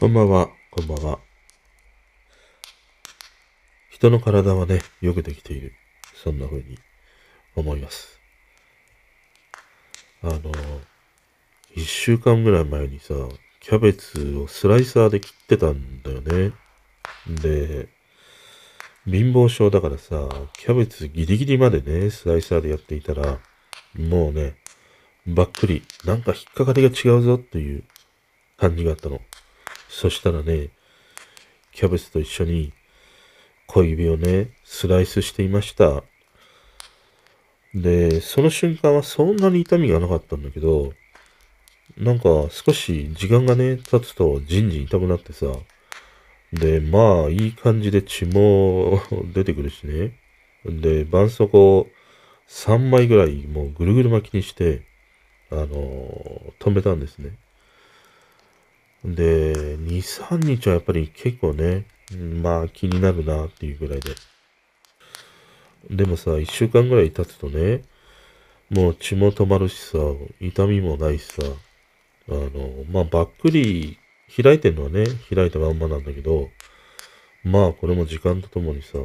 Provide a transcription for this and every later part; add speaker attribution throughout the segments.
Speaker 1: こんばんは、こんばんは。人の体はね、よくできている。そんな風に思います。あの、一週間ぐらい前にさ、キャベツをスライサーで切ってたんだよね。で、貧乏症だからさ、キャベツギリギリまでね、スライサーでやっていたら、もうね、ばっくり、なんか引っかかりが違うぞっていう感じがあったの。そしたらね、キャベツと一緒に小指をね、スライスしていました。で、その瞬間はそんなに痛みがなかったんだけど、なんか少し時間がね、経つとじんじん痛くなってさ、で、まあ、いい感じで血も出てくるしね。で、絆創膏3枚ぐらいもうぐるぐる巻きにして、あの止めたんですね。で、2、3日はやっぱり結構ね、まあ気になるなっていうぐらいで。でもさ、1週間ぐらい経つとね、もう血も止まるしさ、痛みもないしさ、あの、まあばっくり開いてんのはね、開いたまんまなんだけど、まあこれも時間とともにさ、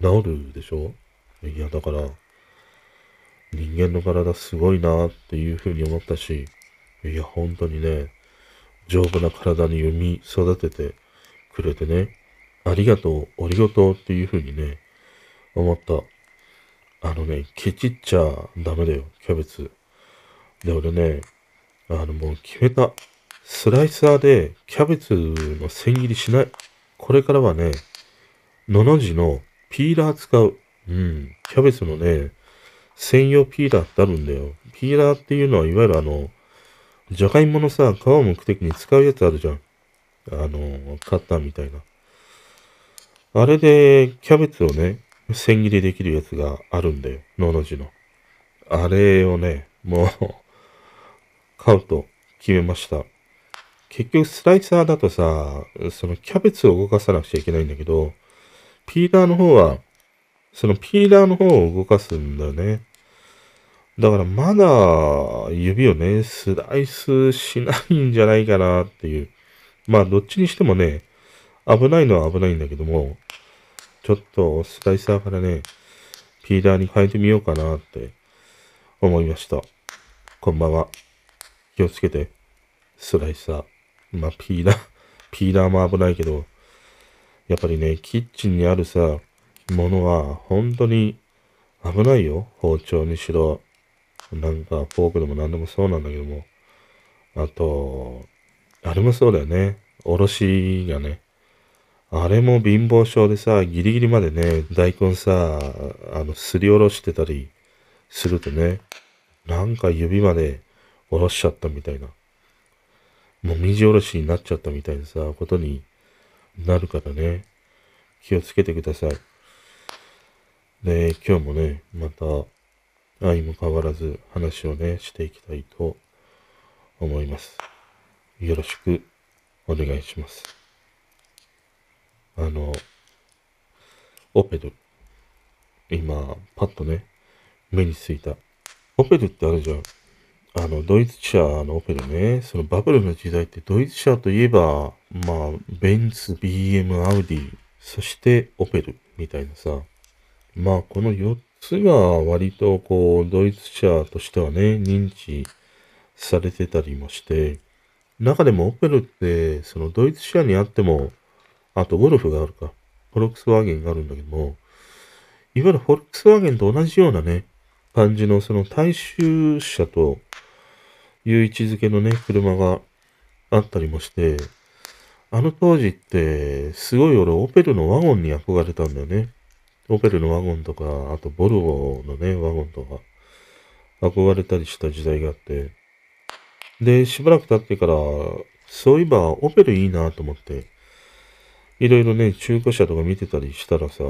Speaker 1: 治るでしょ？いや、だから、人間の体すごいなっていうふうに思ったし、いや、本当にね、丈夫な体に産み育ててくれてね、ありがとう、ありがとうっていうふうにね、思った。あのね、ケチっちゃダメだよ、キャベツ。で、俺ね、あのもう決めた。スライサーでキャベツの千切りしない。これからはね、のの字のピーラー使う。うん。キャベツのね、専用ピーラーってあるんだよ。ピーラーっていうのは、いわゆるあの、じゃがいものさ、皮を剥くときに使うやつあるじゃん。あの、カッターみたいな。あれで、キャベツをね、千切りできるやつがあるんだよ。のの字の。あれをね、もう、買うと決めました。結局、スライサーだとさ、そのキャベツを動かさなくちゃいけないんだけど、ピーラーの方は、そのピーラーの方を動かすんだよね。だからまだ指をね、スライスしないんじゃないかなっていう。まあどっちにしてもね、危ないのは危ないんだけども、ちょっとスライサーからね、ピーラーに変えてみようかなって思いました。こんばんは。気をつけて。スライサー。まあピーラー、ピーラーも危ないけど、やっぱりね、キッチンにあるさ、ものは本当に危ないよ。包丁にしろ、なんかフォークでも何でもそうなんだけども。あと、あれもそうだよね。おろしがね。あれも貧乏症でさ、ギリギリまでね、大根さ、あの、すりおろしてたりするとね、なんか指までおろしちゃったみたいな。もみじおろしになっちゃったみたいなさ、ことになるからね。気をつけてください。で、今日もね、また、相も変わらず話をね、していきたいと思います。よろしくお願いします。あの、オペル。今、パッとね、目についた。オペルってあるじゃん。あの、ドイツ車のオペルね。そのバブルの時代ってドイツ車といえば、まあ、ベンツ、BM、アウディ、そしてオペルみたいなさ。まあ、この4つが割とこう、ドイツ車としてはね、認知されてたりもして、中でもオペルって、そのドイツ車にあっても、あとゴルフがあるか、フォルクスワーゲンがあるんだけども、いわゆるフォルクスワーゲンと同じようなね、感じのその大衆車という位置づけのね、車があったりもして、あの当時って、すごい俺オペルのワゴンに憧れたんだよね。オペルのワゴンとか、あとボルボのね、ワゴンとか、憧れたりした時代があって、で、しばらく経ってから、そういえばオペルいいなと思って、いろいろね、中古車とか見てたりしたらさ、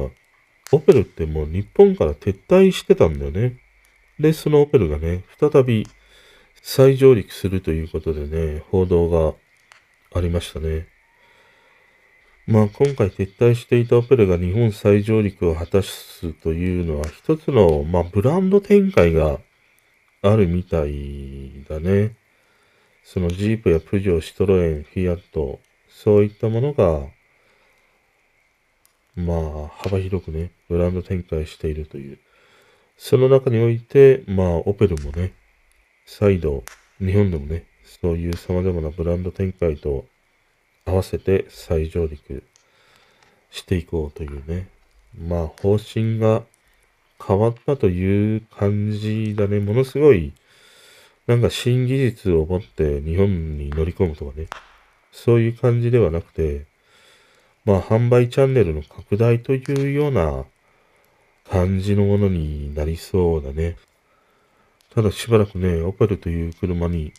Speaker 1: オペルってもう日本から撤退してたんだよね。で、そのオペルがね、再び再上陸するということでね、報道がありましたね。まあ今回撤退していたオペルが日本再上陸を果たすというのは一つの、まあブランド展開があるみたいだね。そのジープやプジョー、シトロエン、フィアット、そういったものが、まあ、幅広くね、ブランド展開しているという。その中において、まあ、オペルもね、再度、日本でもね、そういう様々なブランド展開と合わせて再上陸していこうというね、まあ、方針が変わったという感じだね。ものすごい、なんか新技術を持って日本に乗り込むとかね、そういう感じではなくて、まあ、販売チャンネルの拡大というような感じのものになりそうだね。ただしばらくね、オペルという車に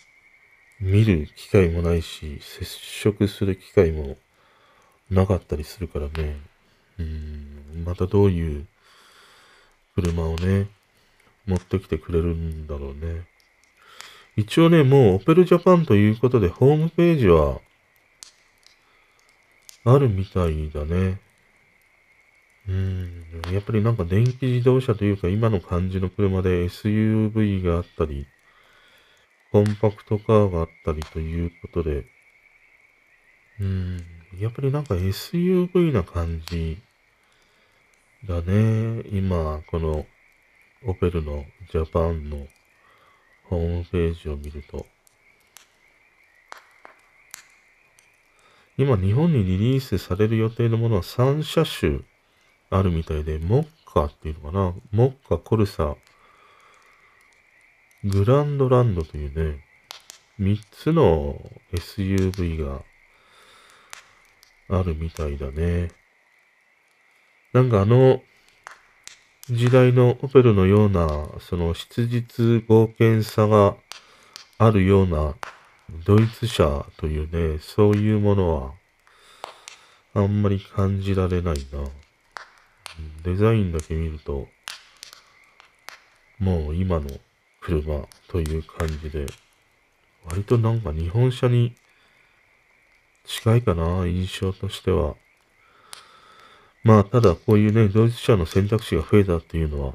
Speaker 1: 見る機会もないし、接触する機会もなかったりするからね。うん、またどういう車をね、持ってきてくれるんだろうね。一応ね、もうオペルジャパンということでホームページはあるみたいだね。うん。やっぱりなんか電気自動車というか今の感じの車で SUV があったり、コンパクトカーがあったりということで、うん。やっぱりなんか SUV な感じだね。今、このオペルのジャパンのホームページを見ると。今日本にリリースされる予定のものは3車種あるみたいで、モッカっていうのかなモッカ、コルサ、グランドランドというね、3つの SUV があるみたいだね。なんかあの時代のオペルのような、その質実冒険さがあるようなドイツ車というね、そういうものは、あんまり感じられないな。デザインだけ見ると、もう今の車という感じで、割となんか日本車に近いかな、印象としては。まあ、ただこういうね、ドイツ車の選択肢が増えたっていうのは、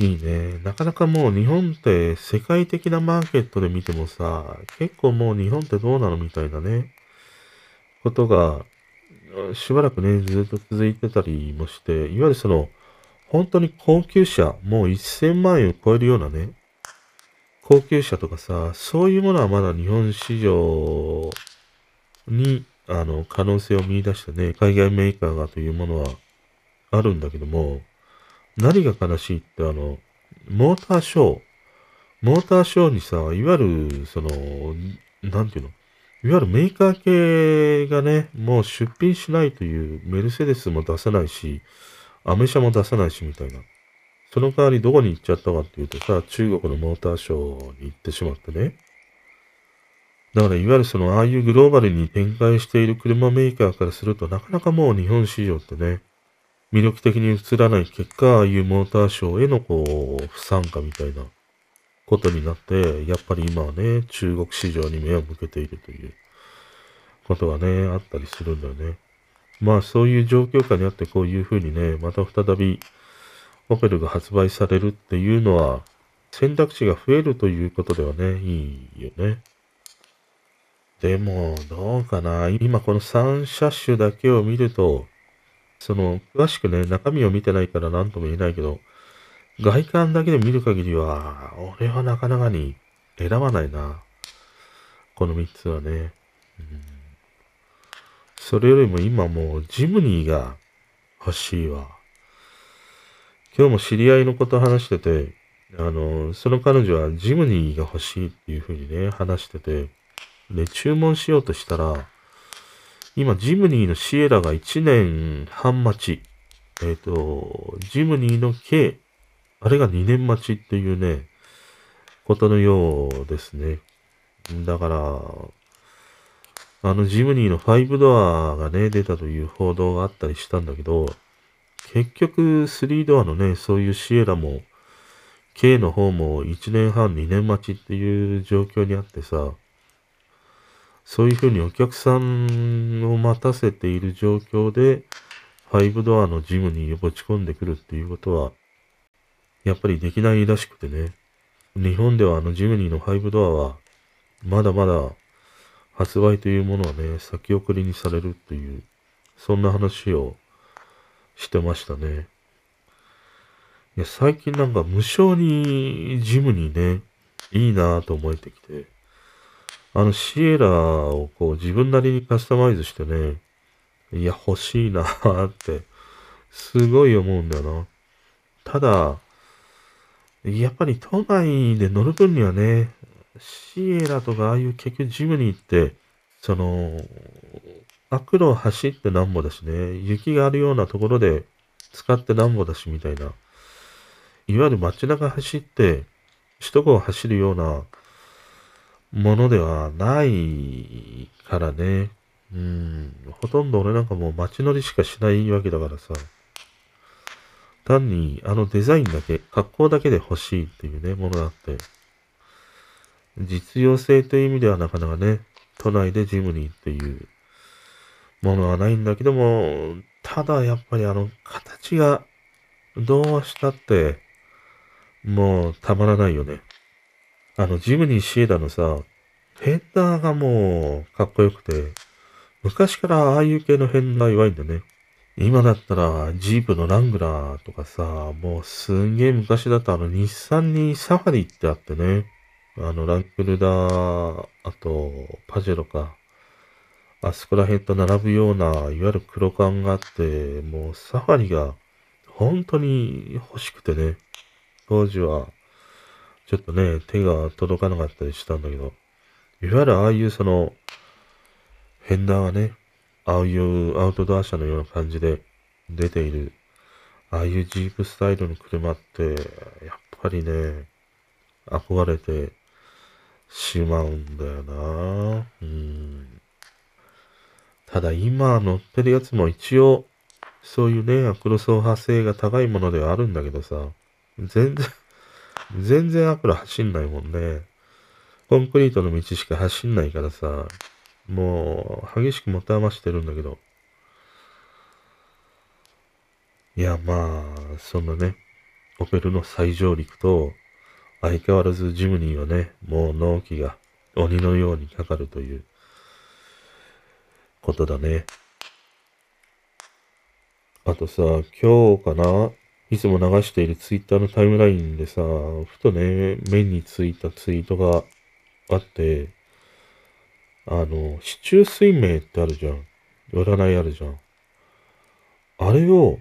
Speaker 1: いいね。なかなかもう日本って世界的なマーケットで見てもさ、結構もう日本ってどうなのみたいなね、ことが、しばらくね、ずっと続いてたりもして、いわゆるその、本当に高級車、もう1000万円を超えるようなね、高級車とかさ、そういうものはまだ日本市場に、あの、可能性を見出してね、海外メーカーがというものはあるんだけども、何が悲しいってあの、モーターショー、モーターショーにさ、いわゆる、その、なんていうのいわゆるメーカー系がね、もう出品しないというメルセデスも出さないし、アメ車も出さないしみたいな。その代わりどこに行っちゃったかっていうとさ、中国のモーターショーに行ってしまってね。だからいわゆるその、ああいうグローバルに展開している車メーカーからするとなかなかもう日本市場ってね、魅力的に映らない結果、ああいうモーターショーへのこう、不参加みたいなことになって、やっぱり今はね、中国市場に目を向けているということがね、あったりするんだよね。まあそういう状況下にあってこういうふうにね、また再びオペルが発売されるっていうのは、選択肢が増えるということではね、いいよね。でも、どうかな。今この3車種だけを見ると、その、詳しくね、中身を見てないから何とも言えないけど、外観だけで見る限りは、俺はなかなかに選ばないな。この3つはね。うん、それよりも今もうジムニーが欲しいわ。今日も知り合いのこと話してて、あの、その彼女はジムニーが欲しいっていう風にね、話してて、で、注文しようとしたら、今、ジムニーのシエラが1年半待ち。えっ、ー、と、ジムニーの K、あれが2年待ちっていうね、ことのようですね。だから、あのジムニーの5ドアがね、出たという報道があったりしたんだけど、結局3ドアのね、そういうシエラも、K の方も1年半、2年待ちっていう状況にあってさ、そういうふうにお客さんを待たせている状況で、5ドアのジムに持ち込んでくるっていうことは、やっぱりできないらしくてね。日本ではあのジムニーの5ドアは、まだまだ発売というものはね、先送りにされるっていう、そんな話をしてましたね。いや、最近なんか無償にジムにね、いいなぁと思えてきて、あのシエラをこう自分なりにカスタマイズしてね、いや、欲しいなぁって、すごい思うんだよな。ただ、やっぱり都内で乗る分にはね、シエラとかああいう結局ジムに行って、その、悪路を走ってなんぼだしね、雪があるようなところで使ってなんぼだしみたいな、いわゆる街中走って、首都高を走るようなものではないからね。うん、ほとんど俺なんかもう街乗りしかしないわけだからさ。単にあのデザインだけ、格好だけで欲しいっていうね、ものがあって。実用性という意味ではなかなかね、都内でジムにっていうものはないんだけども、ただやっぱりあの形がどうしたってもうたまらないよね。あのジムニーシエダのさ、ヘッダーがもうかっこよくて、昔からああいう系のヘッダー弱いんだね。今だったらジープのラングラーとかさ、もうすんげえ昔だとあの日産にサファリってあってね。あの、ランクルダー、あと、パジェロか。あそこら辺と並ぶような、いわゆる黒缶があって、もうサファリが本当に欲しくてね。当時は、ちょっとね、手が届かなかったりしたんだけど、いわゆるああいうその、フェンダーがね、ああいうアウトドア車のような感じで出ている、ああいうジープスタイルの車って、やっぱりね、憧れてしまうんだよなうん。ただ今乗ってるやつも一応、そういうね、アクロ走破性が高いものではあるんだけどさ、全然全然アクロ走んないもんね。コンクリートの道しか走んないからさ、もう激しく持て余してるんだけど。いや、まあ、そんなね、オペルの最上陸と、相変わらずジムニーはね、もう納期が鬼のようにかかるということだね。あとさ、今日かな？いつも流しているツイッターのタイムラインでさ、ふとね、目についたツイートがあって、あの、市中水明ってあるじゃん。占いあるじゃん。あれを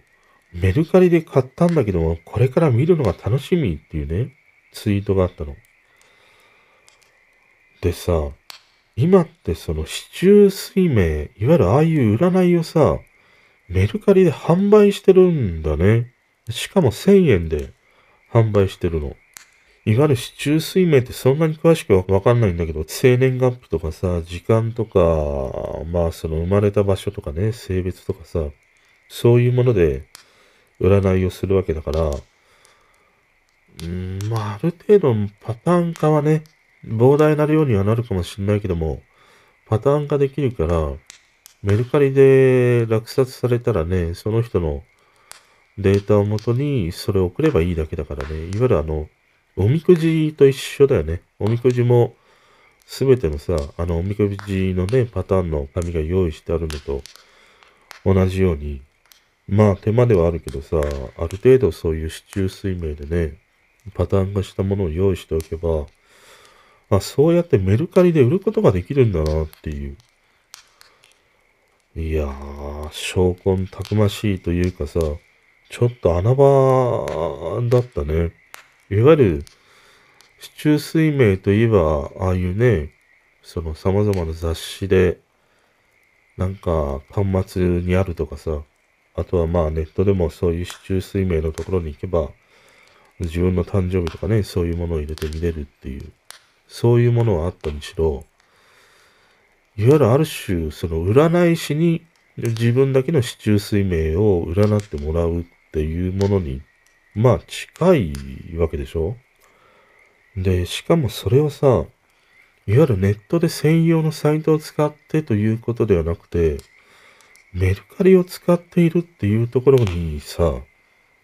Speaker 1: メルカリで買ったんだけども、これから見るのが楽しみっていうね、ツイートがあったの。でさ、今ってその市中水明、いわゆるああいう占いをさ、メルカリで販売してるんだね。しかも1000円で販売してるの。いわゆる市中水明ってそんなに詳しくはわかんないんだけど、生年月日とかさ、時間とか、まあその生まれた場所とかね、性別とかさ、そういうもので占いをするわけだから、うん、まあ、ある程度のパターン化はね、膨大な量にはなるかもしれないけども、パターン化できるから、メルカリで落札されたらね、その人のデータをもとにそれを送ればいいだけだからね、いわゆるあの、おみくじと一緒だよね。おみくじも、すべてのさ、あの、おみくじのね、パターンの紙が用意してあるのと同じように、まあ手間ではあるけどさ、ある程度そういう市中水明でね、パターン化したものを用意しておけば、あ、そうやってメルカリで売ることができるんだなっていう。いやー、証拠たくましいというかさ、ちょっと穴場だったね。いわゆる、市中水明といえば、ああいうね、その様々な雑誌で、なんか、端末にあるとかさ、あとはまあネットでもそういう市中水明のところに行けば、自分の誕生日とかね、そういうものを入れて見れるっていう、そういうものはあったにしろ、いわゆるある種、その占い師に自分だけの市中水明を占ってもらうっていうものに、まあ近いわけでしょ？で、しかもそれをさ、いわゆるネットで専用のサイトを使ってということではなくて、メルカリを使っているっていうところにさ、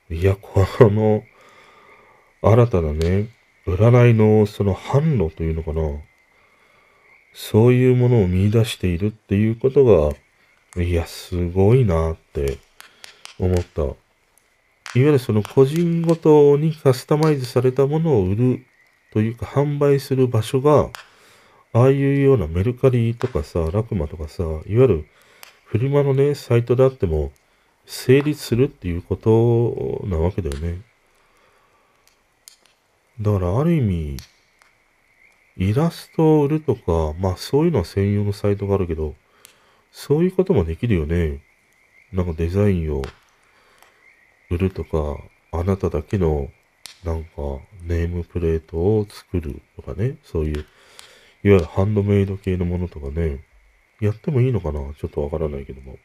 Speaker 1: いや、この、新たなね、占いのその販路というのかな。そういうものを見出しているっていうことが、いや、すごいなって思った。いわゆるその個人ごとにカスタマイズされたものを売るというか販売する場所が、ああいうようなメルカリとかさ、ラクマとかさ、いわゆるフリマのね、サイトであっても成立するっていうことなわけだよね。だからある意味、イラストを売るとか、まあそういうのは専用のサイトがあるけど、そういうこともできるよね。なんかデザインを売るとか、あなただけのなんかネームプレートを作るとかね、そういう、いわゆるハンドメイド系のものとかね、やってもいいのかな？ちょっとわからないけども。いわ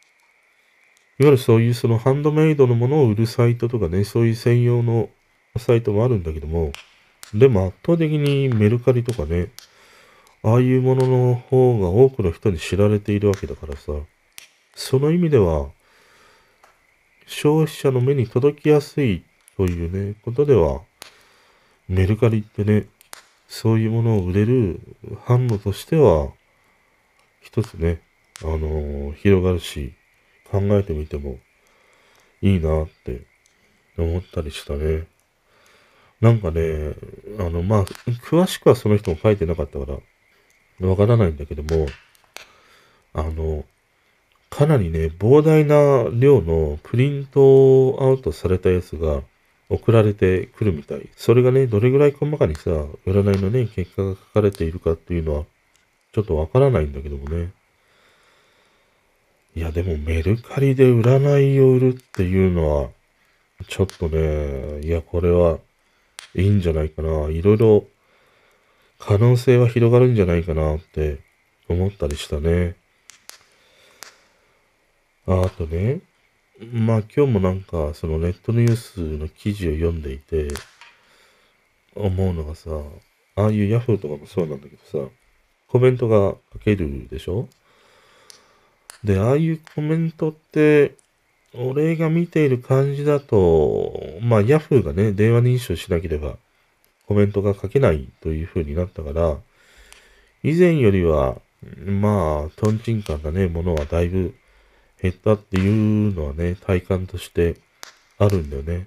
Speaker 1: ゆるそういうそのハンドメイドのものを売るサイトとかね、そういう専用のサイトもあるんだけども、でも圧倒的にメルカリとかね、ああいうものの方が多くの人に知られているわけだからさ、その意味では、消費者の目に届きやすいというね、ことでは、メルカリってね、そういうものを売れる販路としては、一つね、あのー、広がるし、考えてみてもいいなって思ったりしたね。なんかね、あの、まあ、詳しくはその人も書いてなかったから、わからないんだけども、あの、かなりね、膨大な量のプリントアウトされたやつが送られてくるみたい。それがね、どれぐらい細かにさ、占いのね、結果が書かれているかっていうのは、ちょっとわからないんだけどもね。いや、でもメルカリで占いを売るっていうのは、ちょっとね、いや、これはいいんじゃないかな。いろいろ可能性は広がるんじゃないかなって思ったりしたね。ああとね、まあ今日もなんかそのネットニュースの記事を読んでいて思うのがさ、ああいうヤフーとかもそうなんだけどさ、コメントが書けるでしょ？で、ああいうコメントって、俺が見ている感じだと、まあ、ヤフーがね、電話認証しなければコメントが書けないという風になったから、以前よりは、まあ、トンチンカンなね、ものはだいぶ減ったっていうのはね、体感としてあるんだよね。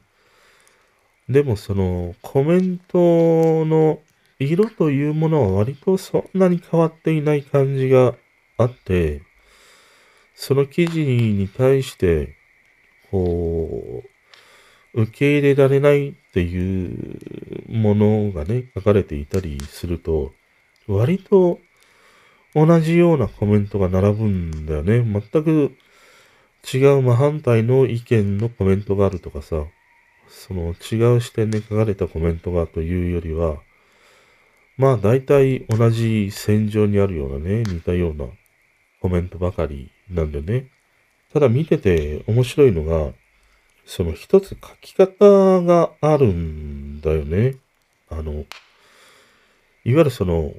Speaker 1: でもそのコメントの色というものは割とそんなに変わっていない感じがあって、その記事に対して、こう、受け入れられないっていうものがね、書かれていたりすると、割と同じようなコメントが並ぶんだよね。全く違う真反対の意見のコメントがあるとかさ、その違う視点で書かれたコメントがというよりは、まあ大体同じ戦場にあるようなね、似たようなコメントばかりなんでね。ただ見てて面白いのが、その一つ書き方があるんだよね。あの、いわゆるその、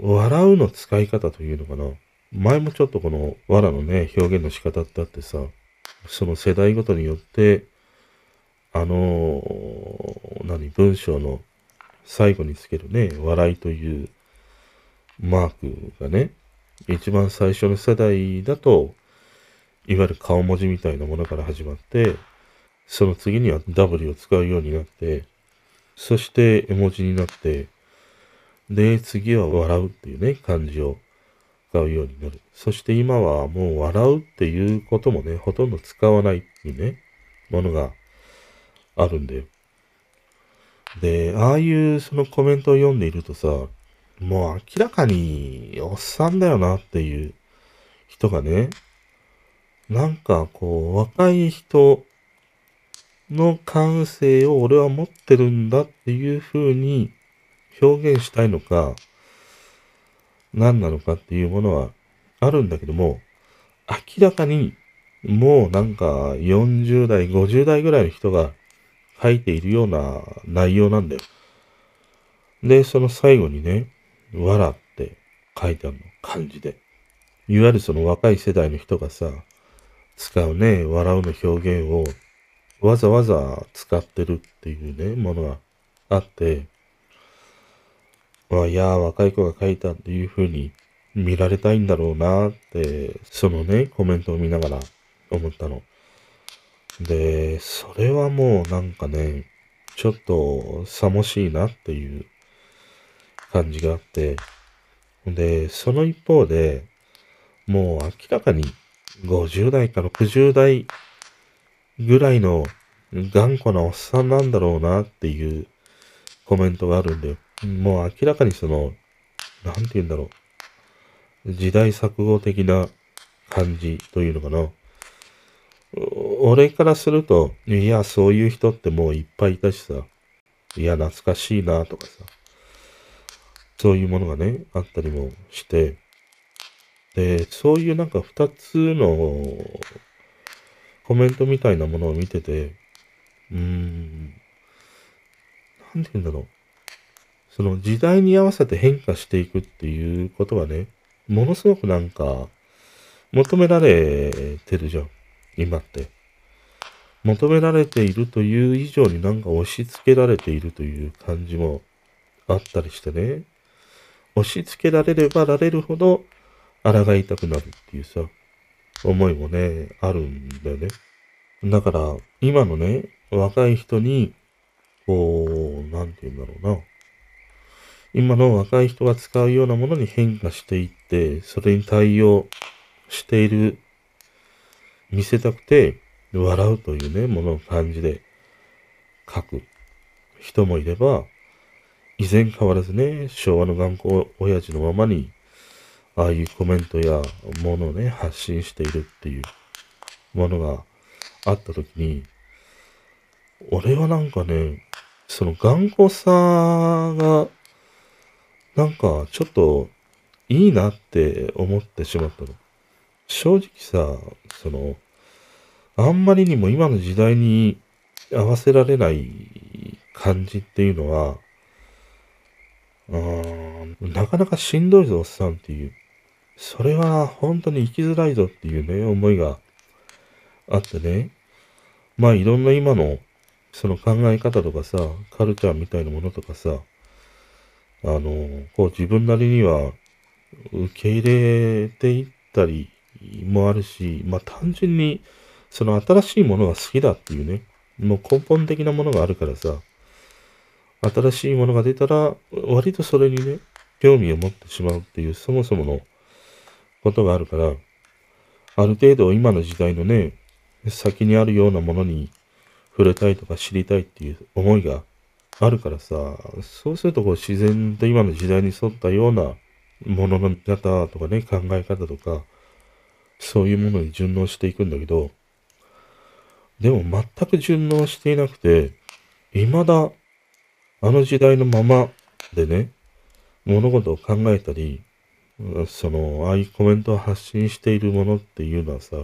Speaker 1: 笑うの使い方というのかな。前もちょっとこの藁のね、表現の仕方ってあってさ、その世代ごとによって、あの何、文章の最後につけるね、笑いというマークがね、一番最初の世代だと、いわゆる顔文字みたいなものから始まって、その次には W を使うようになって、そして絵文字になって、で、次は笑うっていうね、漢字を使うようになる。そして今はもう笑うっていうこともね、ほとんど使わないっていうね、ものがあるんだよ。で、ああいうそのコメントを読んでいるとさ、もう明らかにおっさんだよなっていう人がね、なんかこう若い人の感性を俺は持ってるんだっていう風に表現したいのか、何なのかっていうものはあるんだけども、明らかにもうなんか40代、50代ぐらいの人が書いているような内容なんだよ。で、その最後にね、笑って書いてあるの、漢字で。いわゆるその若い世代の人がさ、使うね、笑うの表現をわざわざ使ってるっていうね、ものがあって、まあ、いや、若い子が書いたっていうふうに見られたいんだろうなって、そのね、コメントを見ながら思ったの。で、それはもうなんかね、ちょっと、さもしいなっていう感じがあって、で、その一方で、もう明らかに50代か60代ぐらいの頑固なおっさんなんだろうなっていうコメントがあるんで、もう明らかにその、なんて言うんだろう。時代錯誤的な感じというのかな。俺からすると、いや、そういう人ってもういっぱいいたしさ、いや、懐かしいなとかさ、そういうものがね、あったりもして、で、そういうなんか二つのコメントみたいなものを見てて、うーん、なんて言うんだろう。その時代に合わせて変化していくっていうことはね、ものすごくなんか求められてるじゃん。今って。求められているという以上になんか押し付けられているという感じもあったりしてね。押し付けられればられるほど抗いたくなるっていうさ、思いもね、あるんだよね。だから、今のね、若い人に、こう、なんて言うんだろうな。今の若い人が使うようなものに変化していって、それに対応している見せたくて、笑うというね、ものを感じで書く人もいれば、以前変わらずね、昭和の頑固親父のままに、ああいうコメントやものをね、発信しているっていうものがあったときに、俺はなんかね、その頑固さが、なんかちょっといいなって思ってしまったの。正直さ、その、あんまりにも今の時代に合わせられない感じっていうのは、なかなかしんどいぞ、おっさんっていう。それは本当に生きづらいぞっていうね、思いがあってね。まあいろんな今のその考え方とかさ、カルチャーみたいなものとかさ、あの、こう自分なりには受け入れていったりもあるし、まあ単純にその新しいものが好きだっていうね、もう根本的なものがあるからさ、新しいものが出たら、割とそれにね、興味を持ってしまうっていう、そもそものことがあるから、ある程度今の時代のね、先にあるようなものに触れたいとか知りたいっていう思いがあるからさ、そうするとこう自然と今の時代に沿ったようなものの見方とかね、考え方とか、そういうものに順応していくんだけど、でも全く順応していなくて、未だあの時代のままでね、物事を考えたり、その、ああいうコメントを発信しているものっていうのはさ、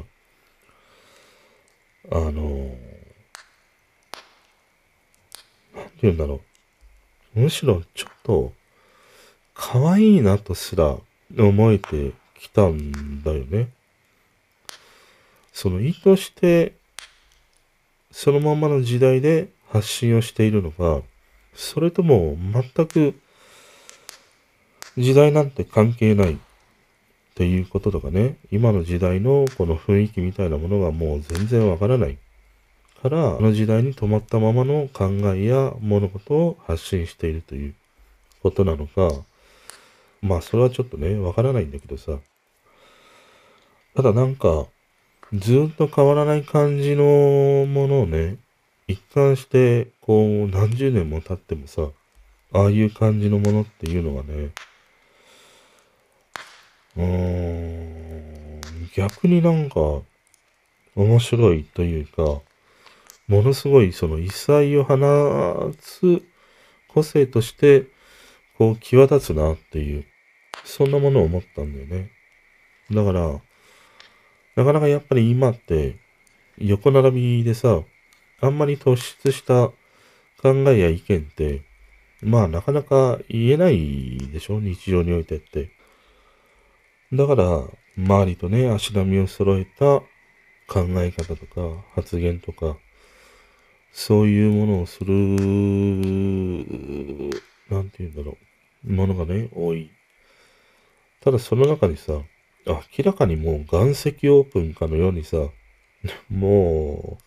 Speaker 1: あの、なんて言うんだろう。むしろちょっと、可愛いなとすら思えてきたんだよね。その意図してそのままの時代で発信をしているのか、それとも全く時代なんて関係ないっていうこととかね、今の時代のこの雰囲気みたいなものがもう全然わからない。から、あの時代に止まったままの考えや物事を発信しているということなのか、まあそれはちょっとね、わからないんだけどさ、ただなんか、ずっと変わらない感じのものをね、一貫して、こう、何十年も経ってもさ、ああいう感じのものっていうのがね、うん、逆になんか、面白いというか、ものすごいその異彩を放つ個性として、こう、際立つなっていう、そんなものを思ったんだよね。だから、なかなかやっぱり今って横並びでさ、あんまり突出した考えや意見って、まあなかなか言えないでしょ？日常においてって。だから、周りとね、足並みを揃えた考え方とか発言とか、そういうものをする、なんて言うんだろう、ものがね、多い。ただその中にさ、明らかにもう岩石オープンかのようにさ、も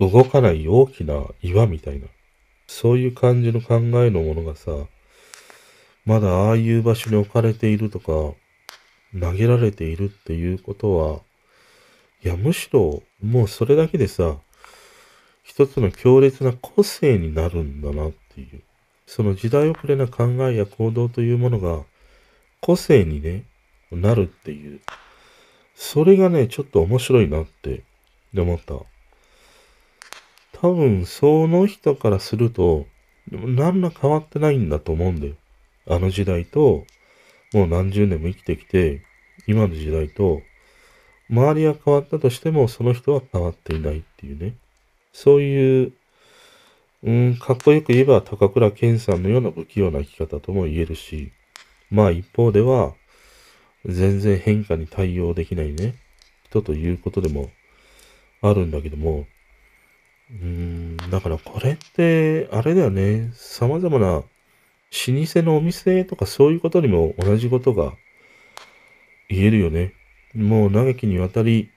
Speaker 1: う、動かない大きな岩みたいな、そういう感じの考えのものがさ、まだああいう場所に置かれているとか、投げられているっていうことは、いや、むしろ、もうそれだけでさ、一つの強烈な個性になるんだなっていう。その時代遅れな考えや行動というものが、個性にね、なるっていう。それがね、ちょっと面白いなって思った。多分、その人からすると、何ら変わってないんだと思うんだよ。あの時代と、もう何十年も生きてきて、今の時代と、周りは変わったとしても、その人は変わっていないっていうね。そういう、うん、かっこよく言えば高倉健さんのような不器用な生き方とも言えるし、まあ一方では、全然変化に対応できないね、人ということでもあるんだけども、うん、だからこれって、あれだよね、様々な老舗のお店とかそういうことにも同じことが言えるよね。もう長きにわたり、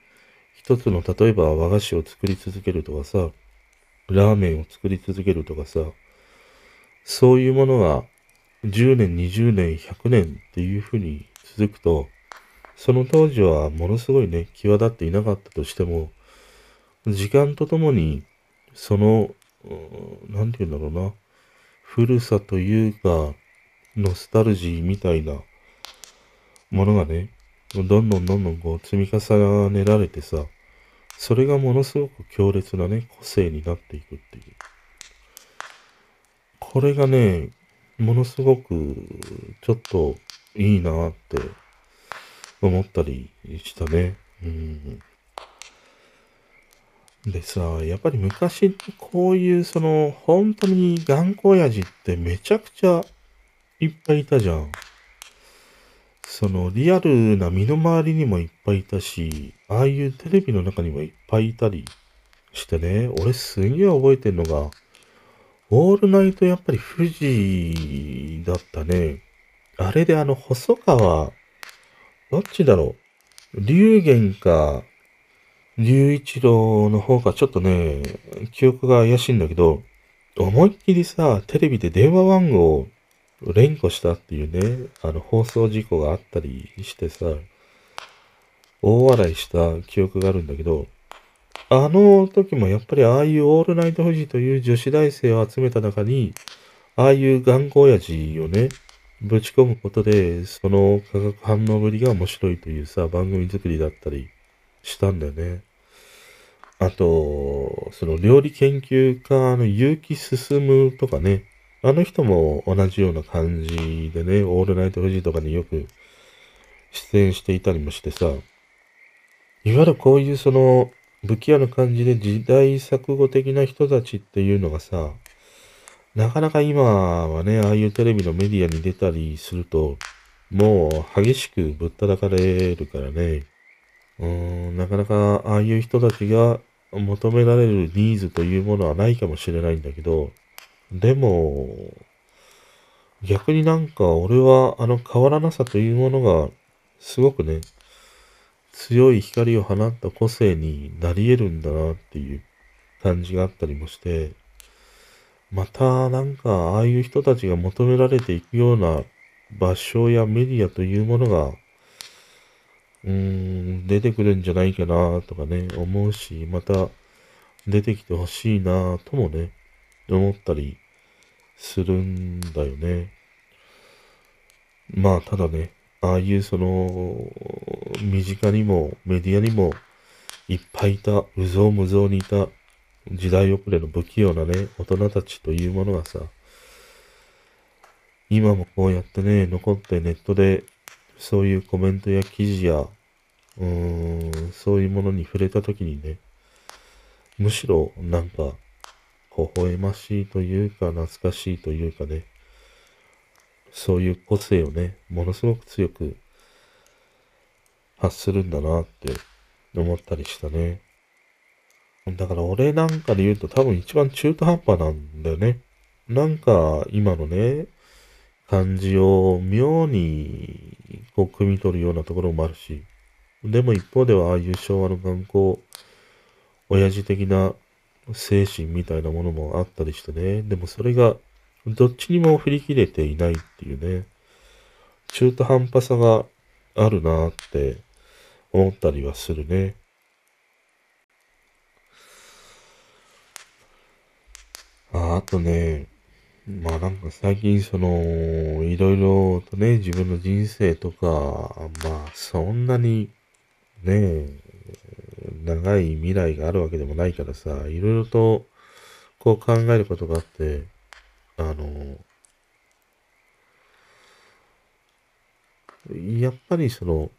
Speaker 1: 一つの例えば和菓子を作り続けるとかさ、ラーメンを作り続けるとかさ、そういうものが10年、20年、100年っていうふうに続くと、その当時はものすごいね、際立っていなかったとしても、時間とともに、その、なんて言うんだろうな、古さというか、ノスタルジーみたいなものがね、どんどんどんどんこう積み重ねられてさ、それがものすごく強烈なね、個性になっていくっていう。これがね、ものすごく、ちょっといいなって思ったりしたね。うん。でさ、やっぱり昔こういうその、本当に頑固親父ってめちゃくちゃいっぱいいたじゃん。そのリアルな身の回りにもいっぱいいたし、ああいうテレビの中にもいっぱいいたりしてね、俺すげえ覚えてんのが、オールナイトやっぱり富士だったね。あれであの、細川、どっちだろう？龍玄か、龍一郎の方かちょっとね、記憶が怪しいんだけど、思いっきりさ、テレビで電話番号を連呼したっていうね、あの、放送事故があったりしてさ、大笑いした記憶があるんだけど、あの時もやっぱりああいうオールナイト富士という女子大生を集めた中に、ああいう頑固親父をね、ぶち込むことで、その化学反応ぶりが面白いというさ、番組作りだったりしたんだよね。あと、その料理研究家の結城進むとかね、あの人も同じような感じでね、オールナイト富士とかによく出演していたりもしてさ、いわゆるこういうその不器用な感じで時代錯誤的な人たちっていうのがさ、なかなか今はね、ああいうテレビのメディアに出たりすると、もう激しくぶったたかれるからね、うん、なかなかああいう人たちが求められるニーズというものはないかもしれないんだけど、でも、逆になんか俺はあの変わらなさというものがすごくね、強い光を放った個性になり得るんだなっていう感じがあったりもして、またなんかああいう人たちが求められていくような場所やメディアというものが、うーん、出てくるんじゃないかなとかね、思うし、また出てきてほしいなともね、思ったりするんだよね。まあ、ただね、ああいうその、身近にもメディアにもいっぱいいた、うぞうむぞうにいた時代遅れの不器用なね、大人たちというものがさ、今もこうやってね、残ってネットでそういうコメントや記事や、うん、そういうものに触れたときにね、むしろなんか、微笑ましいというか、懐かしいというかね、そういう個性をね、ものすごく強く発するんだなって思ったりしたね。だから俺なんかで言うと多分一番中途半端なんだよね。なんか今のね、感じを妙にこう汲み取るようなところもあるし、でも一方ではああいう昭和の観光、親父的な精神みたいなものもあったりしてね。でもそれがどっちにも振り切れていないっていうね。中途半端さがあるなって思ったりはするね。ああとね、まあなんか最近その、いろいろとね、自分の人生とか、まあそんなにねえ、長い未来があるわけでもないからさ、いろいろとこう考えることがあって、あの、やっぱりその、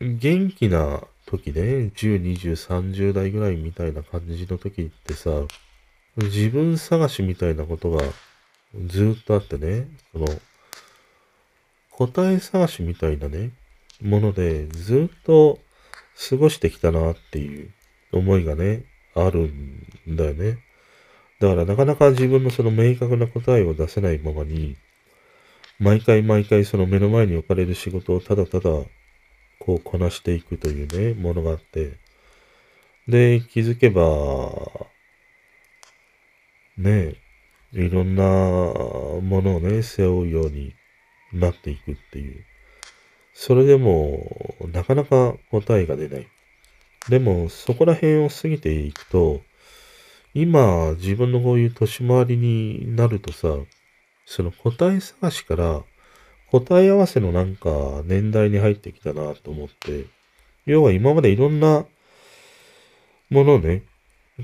Speaker 1: 元気な時ね、10、20、30代ぐらいみたいな感じの時ってさ、自分探しみたいなことがずっとあってね、その、答え探しみたいなね、ものでずっと過ごしてきたなっていう思いがね、あるんだよね。だからなかなか自分のその明確な答えを出せないままに、毎回毎回その目の前に置かれる仕事をただただこうこなしていくというね、ものがあって、で、気づけば、ね、いろんなものをね、背負うようになっていくっていう。それでも、なかなか答えが出ない。でも、そこら辺を過ぎていくと、今、自分のこういう年回りになるとさ、その答え探しから答え合わせのなんか年代に入ってきたなと思って、要は今までいろんなものをね、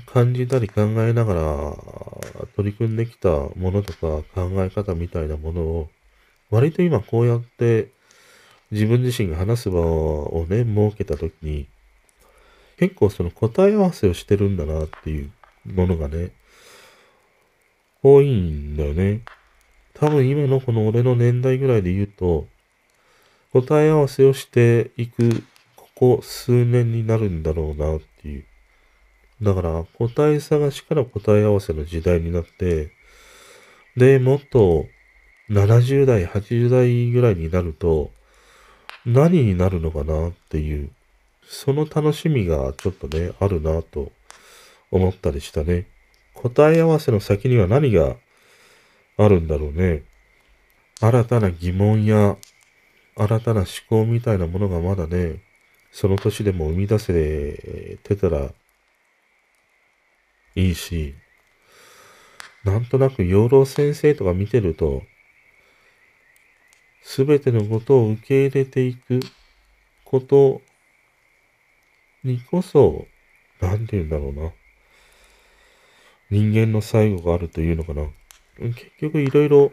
Speaker 1: 感じたり考えながら取り組んできたものとか考え方みたいなものを、割と今こうやって自分自身が話す場をね、設けたときに、結構その答え合わせをしてるんだなっていうものがね、多いんだよね。多分今のこの俺の年代ぐらいで言うと、答え合わせをしていく、ここ数年になるんだろうなっていう。だから答え探しから答え合わせの時代になって、で、もっと70代、80代ぐらいになると、何になるのかなっていう、その楽しみがちょっとね、あるなと思ったりしたね。答え合わせの先には何があるんだろうね。新たな疑問や新たな思考みたいなものがまだね、その年でも生み出せてたらいいし、なんとなく養老先生とか見てると、すべてのことを受け入れていくことにこそ、なんて言うんだろうな。人間の最後があるというのかな。結局いろいろ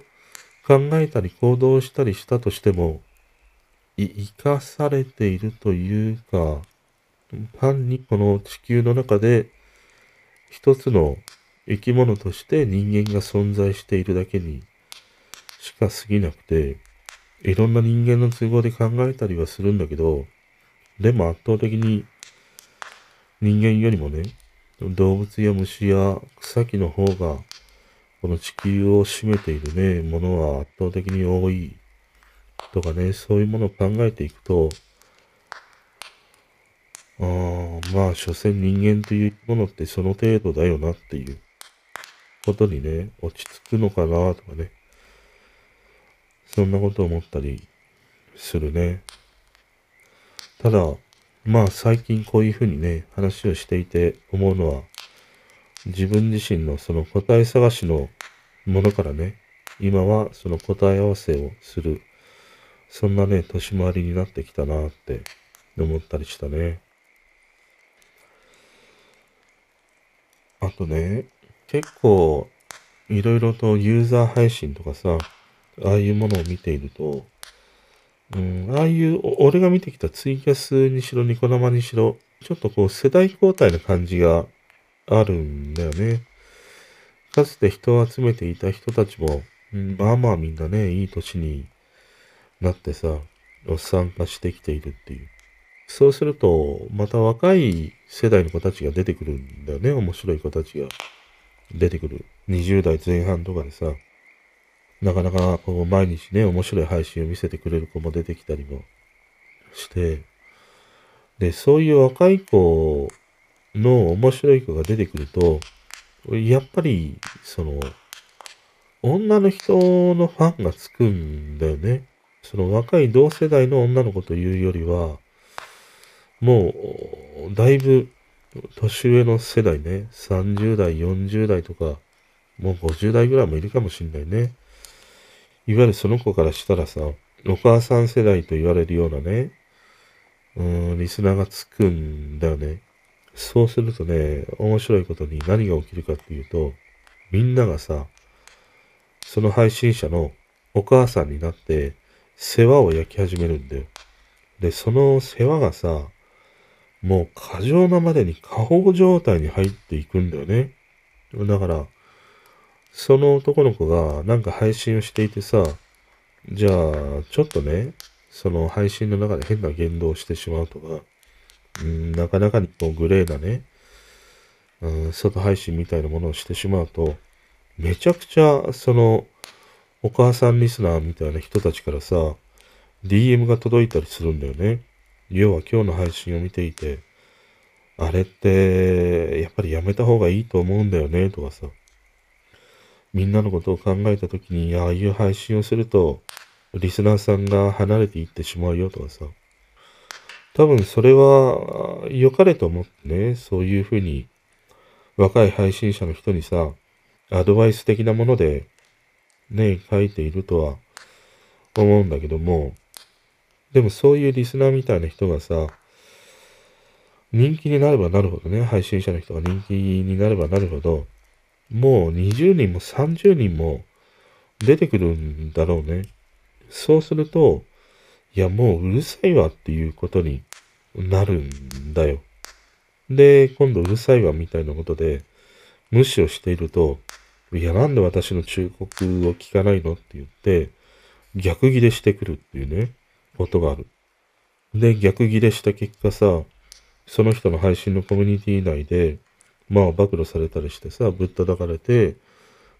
Speaker 1: 考えたり行動したりしたとしても、生かされているというか、単にこの地球の中で一つの生き物として人間が存在しているだけにしか過ぎなくて、いろんな人間の都合で考えたりはするんだけど、でも圧倒的に人間よりもね、動物や虫や草木の方が、この地球を占めているね、ものは圧倒的に多いとかね、そういうものを考えていくと、あ、まあ、所詮人間というものってその程度だよなっていうことにね、落ち着くのかなとかね。そんなこと思ったりするね。ただ、まあ最近こういうふうにね、話をしていて思うのは、自分自身のその答え探しのものからね、今はその答え合わせをする、そんなね、年回りになってきたなって思ったりしたね。あとね、結構、いろいろとユーザー配信とかさ、ああいうものを見ていると、うん、ああいう、俺が見てきたツイキャスにしろ、ニコ生にしろ、ちょっとこう世代交代の感じがあるんだよね。かつて人を集めていた人たちも、うん、まあまあみんなね、いい年になってさ、参加してきているっていう。そうすると、また若い世代の子たちが出てくるんだよね。面白い子たちが出てくる。20代前半とかでさ。なかなかこう毎日ね、面白い配信を見せてくれる子も出てきたりもして、で、そういう若い子の面白い子が出てくると、やっぱり、その、女の人のファンがつくんだよね。その若い同世代の女の子というよりは、もう、だいぶ年上の世代ね、30代、40代とか、もう50代ぐらいもいるかもしんないね。いわゆるその子からしたらさ、お母さん世代と言われるようなね、うん、リスナーがつくんだよね。そうするとね、面白いことに何が起きるかっていうと、みんながさ、その配信者のお母さんになって、世話を焼き始めるんだよ。で、その世話がさ、もう過剰なまでに過保状態に入っていくんだよね。だから、その男の子がなんか配信をしていてさ、じゃあ、ちょっとね、その配信の中で変な言動をしてしまうとか、うん、なかなかにこうグレーなね、うん、外配信みたいなものをしてしまうと、めちゃくちゃ、その、お母さんリスナーみたいな人たちからさ、DM が届いたりするんだよね。要は今日の配信を見ていて、あれって、やっぱりやめた方がいいと思うんだよね、とかさ。みんなのことを考えたときに、ああいう配信をすると、リスナーさんが離れていってしまうよとかさ。多分それは良かれと思ってね、そういうふうに若い配信者の人にさ、アドバイス的なものでね、書いているとは思うんだけども、でもそういうリスナーみたいな人がさ、人気になればなるほどね、配信者の人が人気になればなるほど、もう20人も30人も出てくるんだろうね。そうすると、いやもううるさいわっていうことになるんだよ。で、今度うるさいわみたいなことで無視をしていると、いやなんで私の忠告を聞かないのって言って、逆ギレしてくるっていうね。ことがある。で、逆ギレした結果さ、その人の配信のコミュニティ内で、まあ暴露されたりしてさ、ぶったたかれて、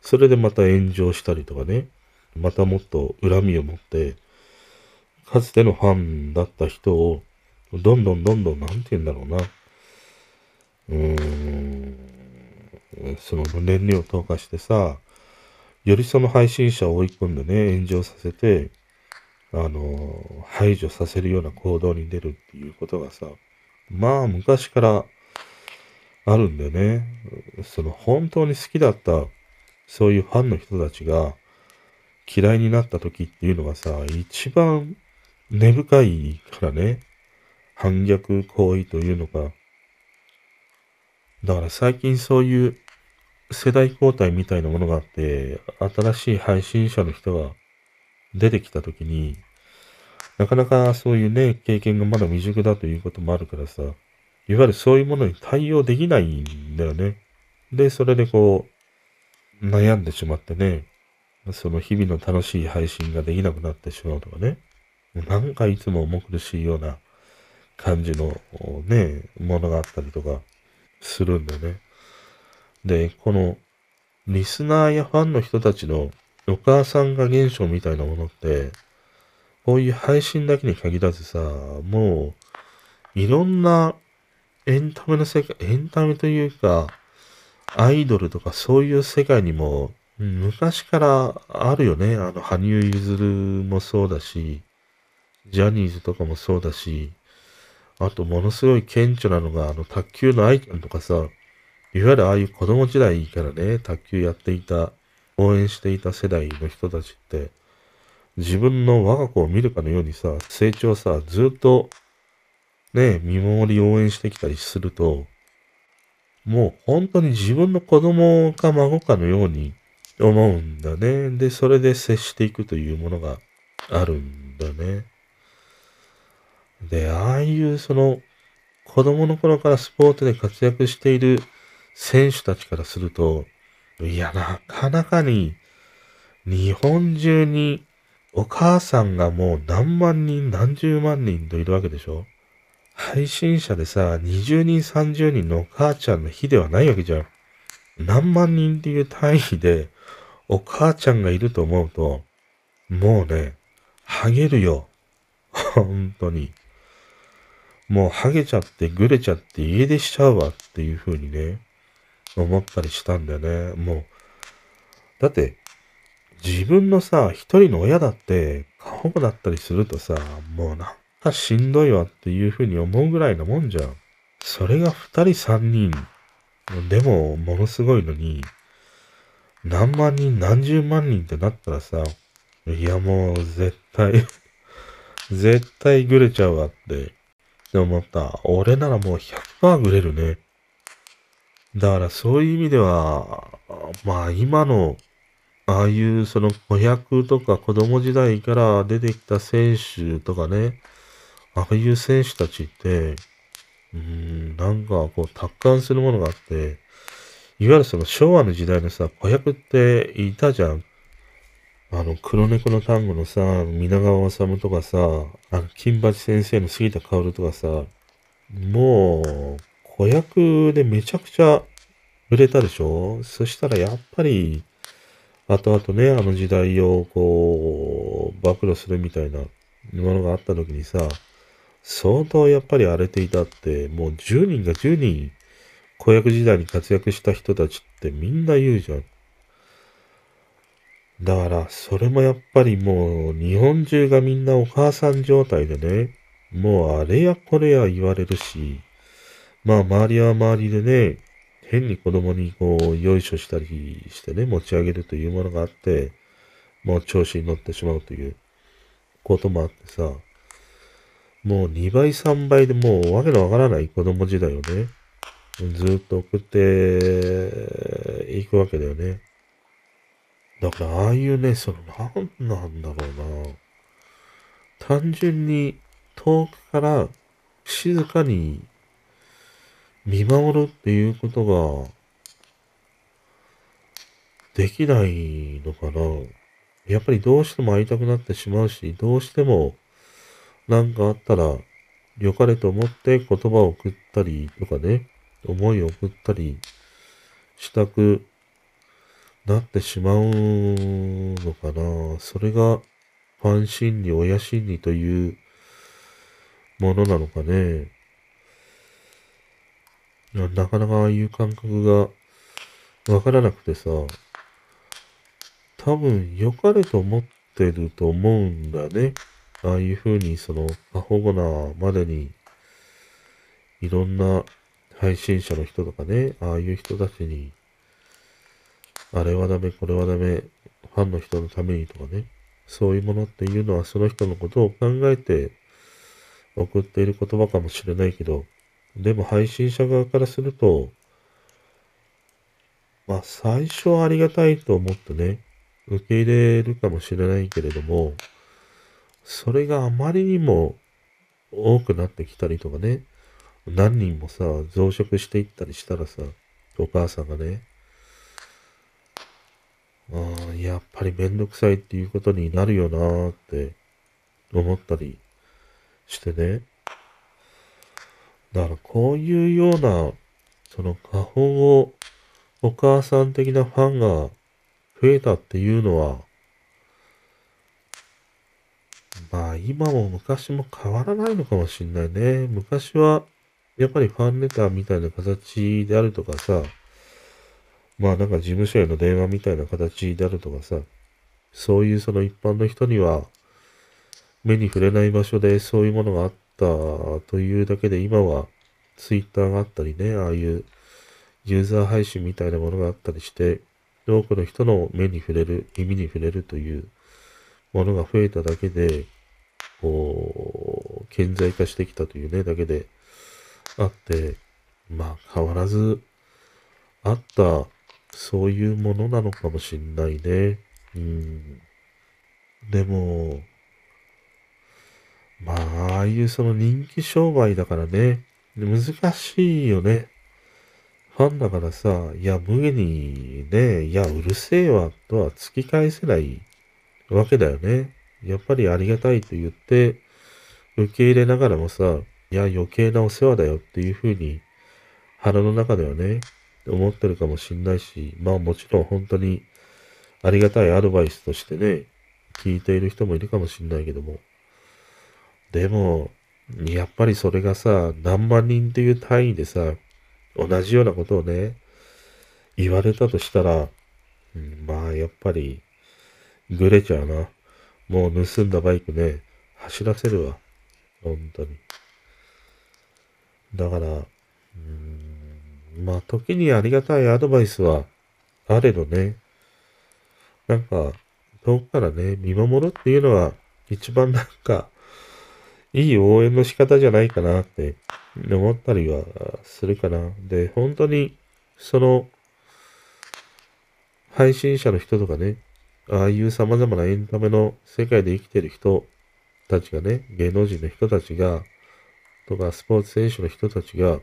Speaker 1: それでまた炎上したりとかね、またもっと恨みを持って、かつてのファンだった人を、どんどんどんどん、なんて言うんだろうな、うーん、その燃料投下してさ、よりその配信者を追い込んでね、炎上させて、あの、排除させるような行動に出るっていうことがさ、まあ昔からあるんでね、その本当に好きだったそういうファンの人たちが嫌いになった時っていうのがさ、一番根深いからね、反逆行為というのか。だから最近そういう世代交代みたいなものがあって、新しい配信者の人が出てきたときに、なかなかそういうね、経験がまだ未熟だということもあるからさ、いわゆるそういうものに対応できないんだよね。で、それでこう、悩んでしまってね、その日々の楽しい配信ができなくなってしまうとかね、なんかいつも重苦しいような感じのね、ものがあったりとかするんだよね。で、このリスナーやファンの人たちのお母さんが現象みたいなものって、こういう配信だけに限らずさ、もう、いろんなエンタメの世界、エンタメというか、アイドルとかそういう世界にも、昔からあるよね。あの、羽生結弦もそうだし、ジャニーズとかもそうだし、あとものすごい顕著なのが、あの、卓球の愛ちゃんとかさ、いわゆるああいう子供時代からね、卓球やっていた応援していた世代の人たちって、自分の我が子を見るかのようにさ、成長さ、ずっと、ね、見守り応援してきたりすると、もう本当に自分の子供か孫かのように思うんだね。で、それで接していくというものがあるんだね。で、ああいうその子供の頃からスポーツで活躍している選手たちからすると、いや、なかなかに、日本中にお母さんがもう何万人、何十万人といるわけでしょ配信者でさ、20人、30人のお母ちゃんの日ではないわけじゃん。何万人っていう単位で、お母ちゃんがいると思うと、もうね、ハゲるよ。本当に。もうハゲちゃってぐれちゃって家出しちゃうわっていう風にね、思ったりしたんだよね。もう、だって、自分のさ、一人の親だって、過保護だったりするとさ、もうなんしんどいわっていう風に思うぐらいなもんじゃん。それが二人三人、でもものすごいのに、何万人何十万人ってなったらさ、いやもう絶対 絶対ぐれちゃうわって思った。俺ならもう100%ぐれるね。だからそういう意味では、まあ今の、ああいうその子役とか子供時代から出てきた選手とかね、ああいう選手たちって、うん、なんかこう達観するものがあって、いわゆるその昭和の時代のさ、子役っていたじゃん。あの、黒猫の単語のさ、皆川治とかさ、あの、金八先生の杉田薫とかさ、もう、子役でめちゃくちゃ売れたでしょ？そしたらやっぱり、後々ね、あの時代をこう、暴露するみたいなものがあった時にさ、相当やっぱり荒れていたって、もう10人が10人、子役時代に活躍した人たちってみんな言うじゃん。だから、それもやっぱりもう、日本中がみんなお母さん状態でね、もうあれやこれや言われるし、まあ周りは周りでね、変に子供にこう、よいしょしたりしてね、持ち上げるというものがあって、もう調子に乗ってしまうということもあってさ、もう2倍3倍でもうわけのわからない子供時代をね、ずっと送っていくわけだよね。だからああいうね、その、なんなんだろうな。単純に遠くから静かに見守るっていうことができないのかな。やっぱりどうしても会いたくなってしまうし、どうしても何かあったら良かれと思って言葉を送ったりとかね、思いを送ったりしたくなってしまうのかな。それがファン心理、親心理というものなのかね。なかなかああいう感覚がわからなくてさ、多分良かれと思ってると思うんだね。ああいう風にその過保護なまでにいろんな配信者の人とかね、ああいう人たちにあれはダメ、これはダメ、ファンの人のためにとかね、そういうものっていうのはその人のことを考えて送っている言葉かもしれないけど、でも配信者側からすると、まあ最初はありがたいと思ってね、受け入れるかもしれないけれども、それがあまりにも多くなってきたりとかね、何人もさ、増殖していったりしたらさ、お母さんがね、あやっぱりめんどくさいっていうことになるよなーって思ったりしてね。だからこういうような、その過保護お母さん的なファンが増えたっていうのは、まあ今も昔も変わらないのかもしんないね。昔はやっぱりファンレターみたいな形であるとかさ、まあなんか事務所への電話みたいな形であるとかさ、そういうその一般の人には目に触れない場所でそういうものがあったというだけで今はツイッターがあったりね、ああいうユーザー配信みたいなものがあったりして、多くの人の目に触れる、耳に触れるというものが増えただけで、こう、顕在化してきたというね、だけであって、まあ変わらずあったそういうものなのかもしんないね。うん。でも、まあ、ああいうその人気商売だからね、難しいよね。ファンだからさ、いや、無限にね、いや、うるせえわ、とは突き返せないわけだよね。やっぱりありがたいと言って、受け入れながらもさ、いや、余計なお世話だよっていうふうに、腹の中ではね、思ってるかもしんないし、まあもちろん本当にありがたいアドバイスとしてね、聞いている人もいるかもしんないけども。でも、やっぱりそれがさ、何万人っていう単位でさ、同じようなことをね、言われたとしたら、うん、まあ、やっぱり、ぐれちゃうな。もう盗んだバイクね、走らせるわ。本当に。だから、うーん、まあ、時にありがたいアドバイスはあれどね、なんか、遠くからね、見守るっていうのは、一番なんか、いい応援の仕方じゃないかなって思ったりはするかな。で、本当に、その、配信者の人とかね、ああいう様々なエンタメの世界で生きてる人たちがね、芸能人の人たちが、とかスポーツ選手の人たちが、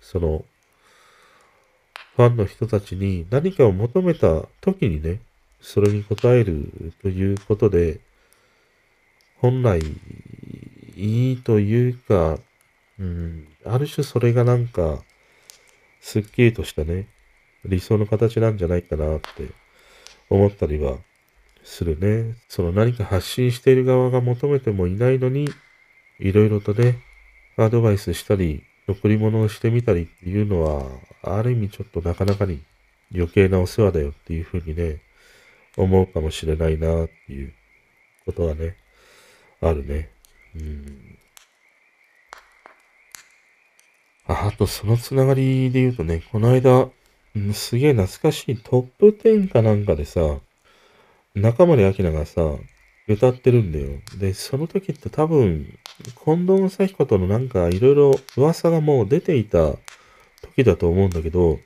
Speaker 1: その、ファンの人たちに何かを求めた時にね、それに応えるということで、本来、いいというか、うん、ある種それがなんか、すっきりとしたね、理想の形なんじゃないかなって思ったりはするね。その何か発信している側が求めてもいないのに、いろいろとね、アドバイスしたり、贈り物をしてみたりっていうのは、ある意味ちょっとなかなかに余計なお世話だよっていうふうにね、思うかもしれないなっていうことはね、あるね。うん。あ、あとそのつながりで言うとね、この間、すげえ懐かしいトップ10かなんかでさ、中森明菜がさ、歌ってるんだよ。で、その時って多分、近藤正彦とのなんかいろいろ噂がもう出ていた時だと思うんだけど、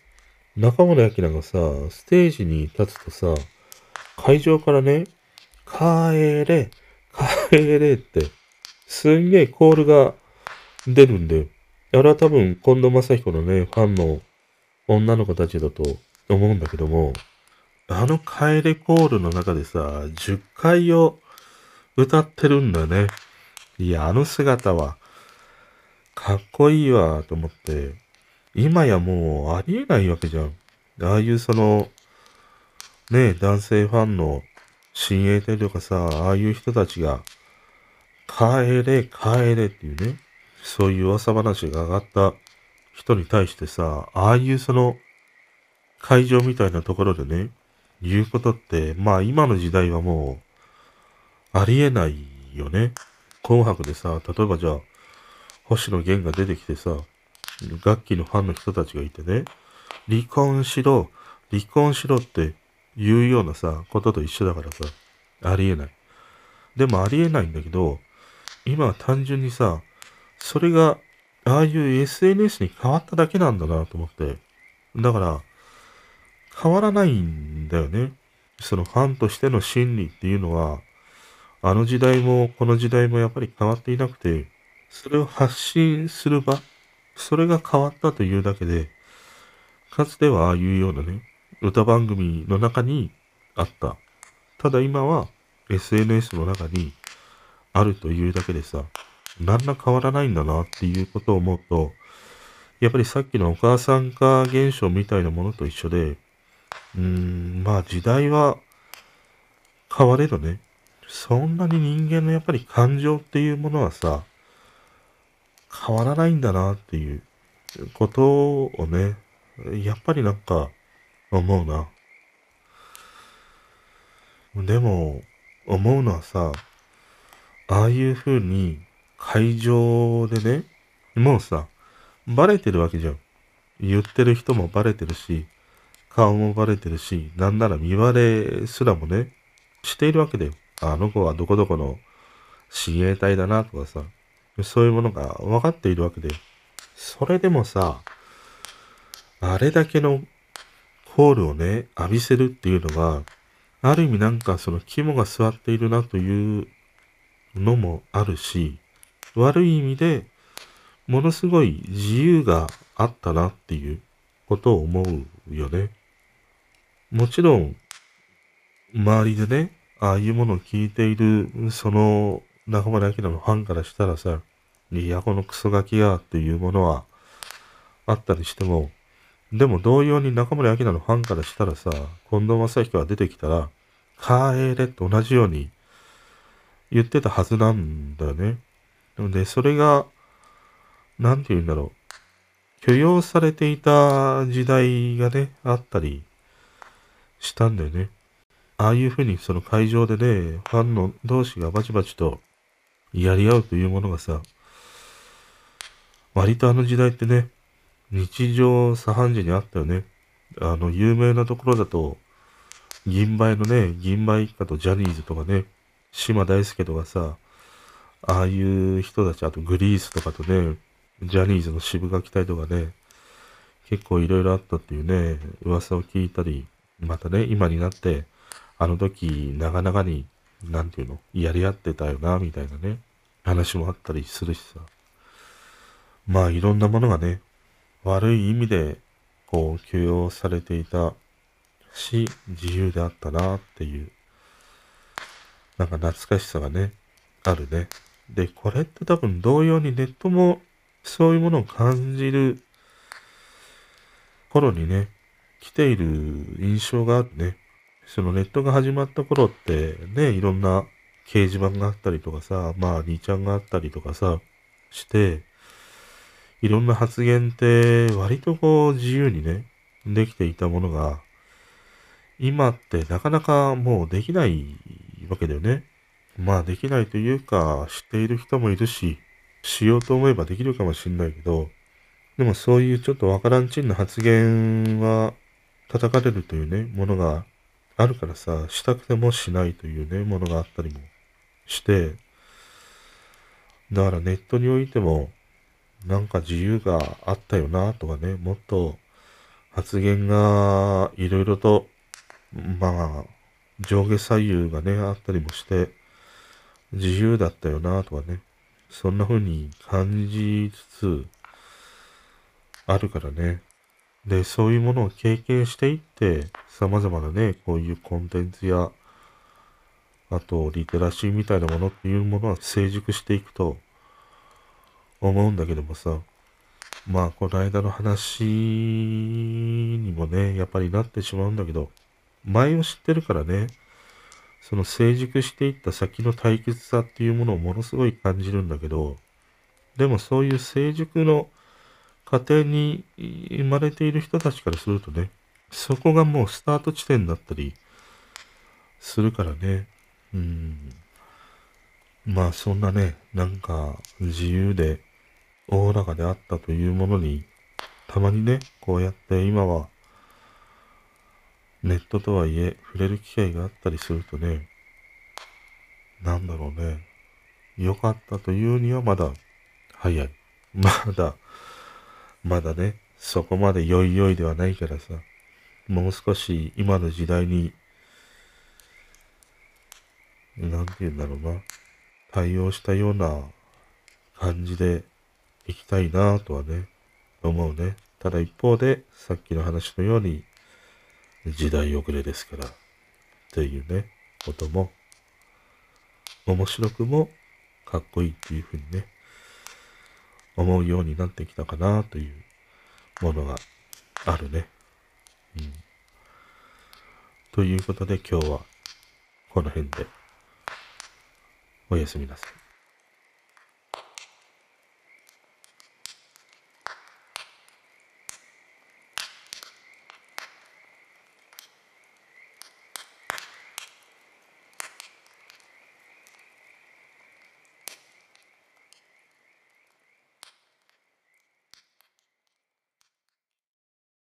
Speaker 1: 中森明菜がさ、ステージに立つとさ、会場からね、帰れ、帰れって、すんげえコールが出るんで、あれは多分、近藤正彦のね、ファンの女の子たちだと思うんだけども、あの帰れコールの中でさ、10回を歌ってるんだね。いや、あの姿は、かっこいいわ、と思って、今やもうありえないわけじゃん。ああいうその、ね、男性ファンの親衛隊とかさ、ああいう人たちが、帰れ、帰れっていうね、そういう噂話が上がった人に対してさ、ああいうその、会場みたいなところでね、言うことって、まあ今の時代はもう、ありえないよね。紅白でさ、例えばじゃあ、星野源が出てきてさ、楽器のファンの人たちがいてね、離婚しろ、離婚しろって言うようなさ、ことと一緒だからさ、ありえない。でもありえないんだけど、今は単純にさ、それが、ああいう SNS に変わっただけなんだなと思って。だから、変わらないんだよね。そのファンとしての心理っていうのは、あの時代もこの時代もやっぱり変わっていなくて、それを発信する場、それが変わったというだけで、かつてはああいうようなね、歌番組の中にあった。ただ今は SNS の中にあるというだけでさ、何ら変わらないんだなっていうことを思うと、やっぱりさっきのお母さん化現象みたいなものと一緒で、うーん、まあ時代は変われどね、そんなに人間のやっぱり感情っていうものはさ、変わらないんだなっていうことをね、やっぱりなんか思うな。でも、思うのはさ、ああいう風に会場でね、もうさ、バレてるわけじゃん。言ってる人もバレてるし、顔もバレてるし、なんなら見バレすらもね、しているわけだよ。あの子はどこどこの親衛隊だなとかさ、そういうものが分かっているわけで、それでもさ、あれだけのコールをね、浴びせるっていうのは、ある意味なんかその肝が座っているなというのもあるし、悪い意味でものすごい自由があったなっていうことを思うよね。もちろん、周りでね、ああいうものを聞いている、その、中村明のファンからしたらさ、いや、このクソガキやっていうものはあったりしても、でも同様に中森明菜のファンからしたらさ、近藤正彦が出てきたら、帰れと同じように言ってたはずなんだよね。で、それが、なんて言うんだろう。許容されていた時代がね、あったりしたんだよね。ああいうふうにその会場でね、ファンの同士がバチバチとやり合うというものがさ、割とあの時代ってね、日常茶飯事にあったよね。あの、有名なところだと、銀杯のね、銀杯一家とジャニーズとかね、島大輔とかさ、ああいう人たち、あとグリースとかとね、ジャニーズの渋垣隊とかね、結構いろいろあったっていうね、噂を聞いたり、またね、今になって、あの時、長々に、なんていうの、やり合ってたよな、みたいなね、話もあったりするしさ。まあ、いろんなものがね、悪い意味で、こう、許容されていたし、自由であったなっていう、なんか懐かしさがね、あるね。で、これって多分同様にネットもそういうものを感じる頃にね、来ている印象があるね。そのネットが始まった頃ってね、いろんな掲示板があったりとかさ、まあ2ちゃんがあったりとかさ、して、いろんな発言って割とこう自由にね、できていたものが、今ってなかなかもうできないわけだよね。まあできないというか、知っている人もいるし、しようと思えばできるかもしんないけど、でもそういうちょっとわからんちんな発言は叩かれるというね、ものがあるからさ、したくてもしないというね、ものがあったりもして、だからネットにおいても、なんか自由があったよなとかね、もっと発言がいろいろと、まあ、上下左右がね、あったりもして、自由だったよなとかね、そんな風に感じつつ、あるからね。で、そういうものを経験していって、様々なね、こういうコンテンツや、あと、リテラシーみたいなものっていうものは成熟していくと、思うんだけどもさ、まあ、この間の話にもね、やっぱりなってしまうんだけど、前を知ってるからね、その成熟していった先の対決さっていうものをものすごい感じるんだけど、でもそういう成熟の過程に生まれている人たちからするとね、そこがもうスタート地点だったりするからね、うん。まあそんなね、なんか自由でおおらかであったというものに、たまにね、こうやって今はネットとはいえ触れる機会があったりするとね、なんだろうね、良かったというにはまだ早い。まだ、まだね、そこまで良い良いではないからさ、もう少し今の時代に、なんて言うんだろうな、対応したような感じでいきたいなとはね、思うね。ただ一方で、さっきの話のように、時代遅れですから、っていうね、ことも、面白くもかっこいいっていうふうにね、思うようになってきたかなというものがあるね。うん。ということで今日はこの辺でおやすみなさい。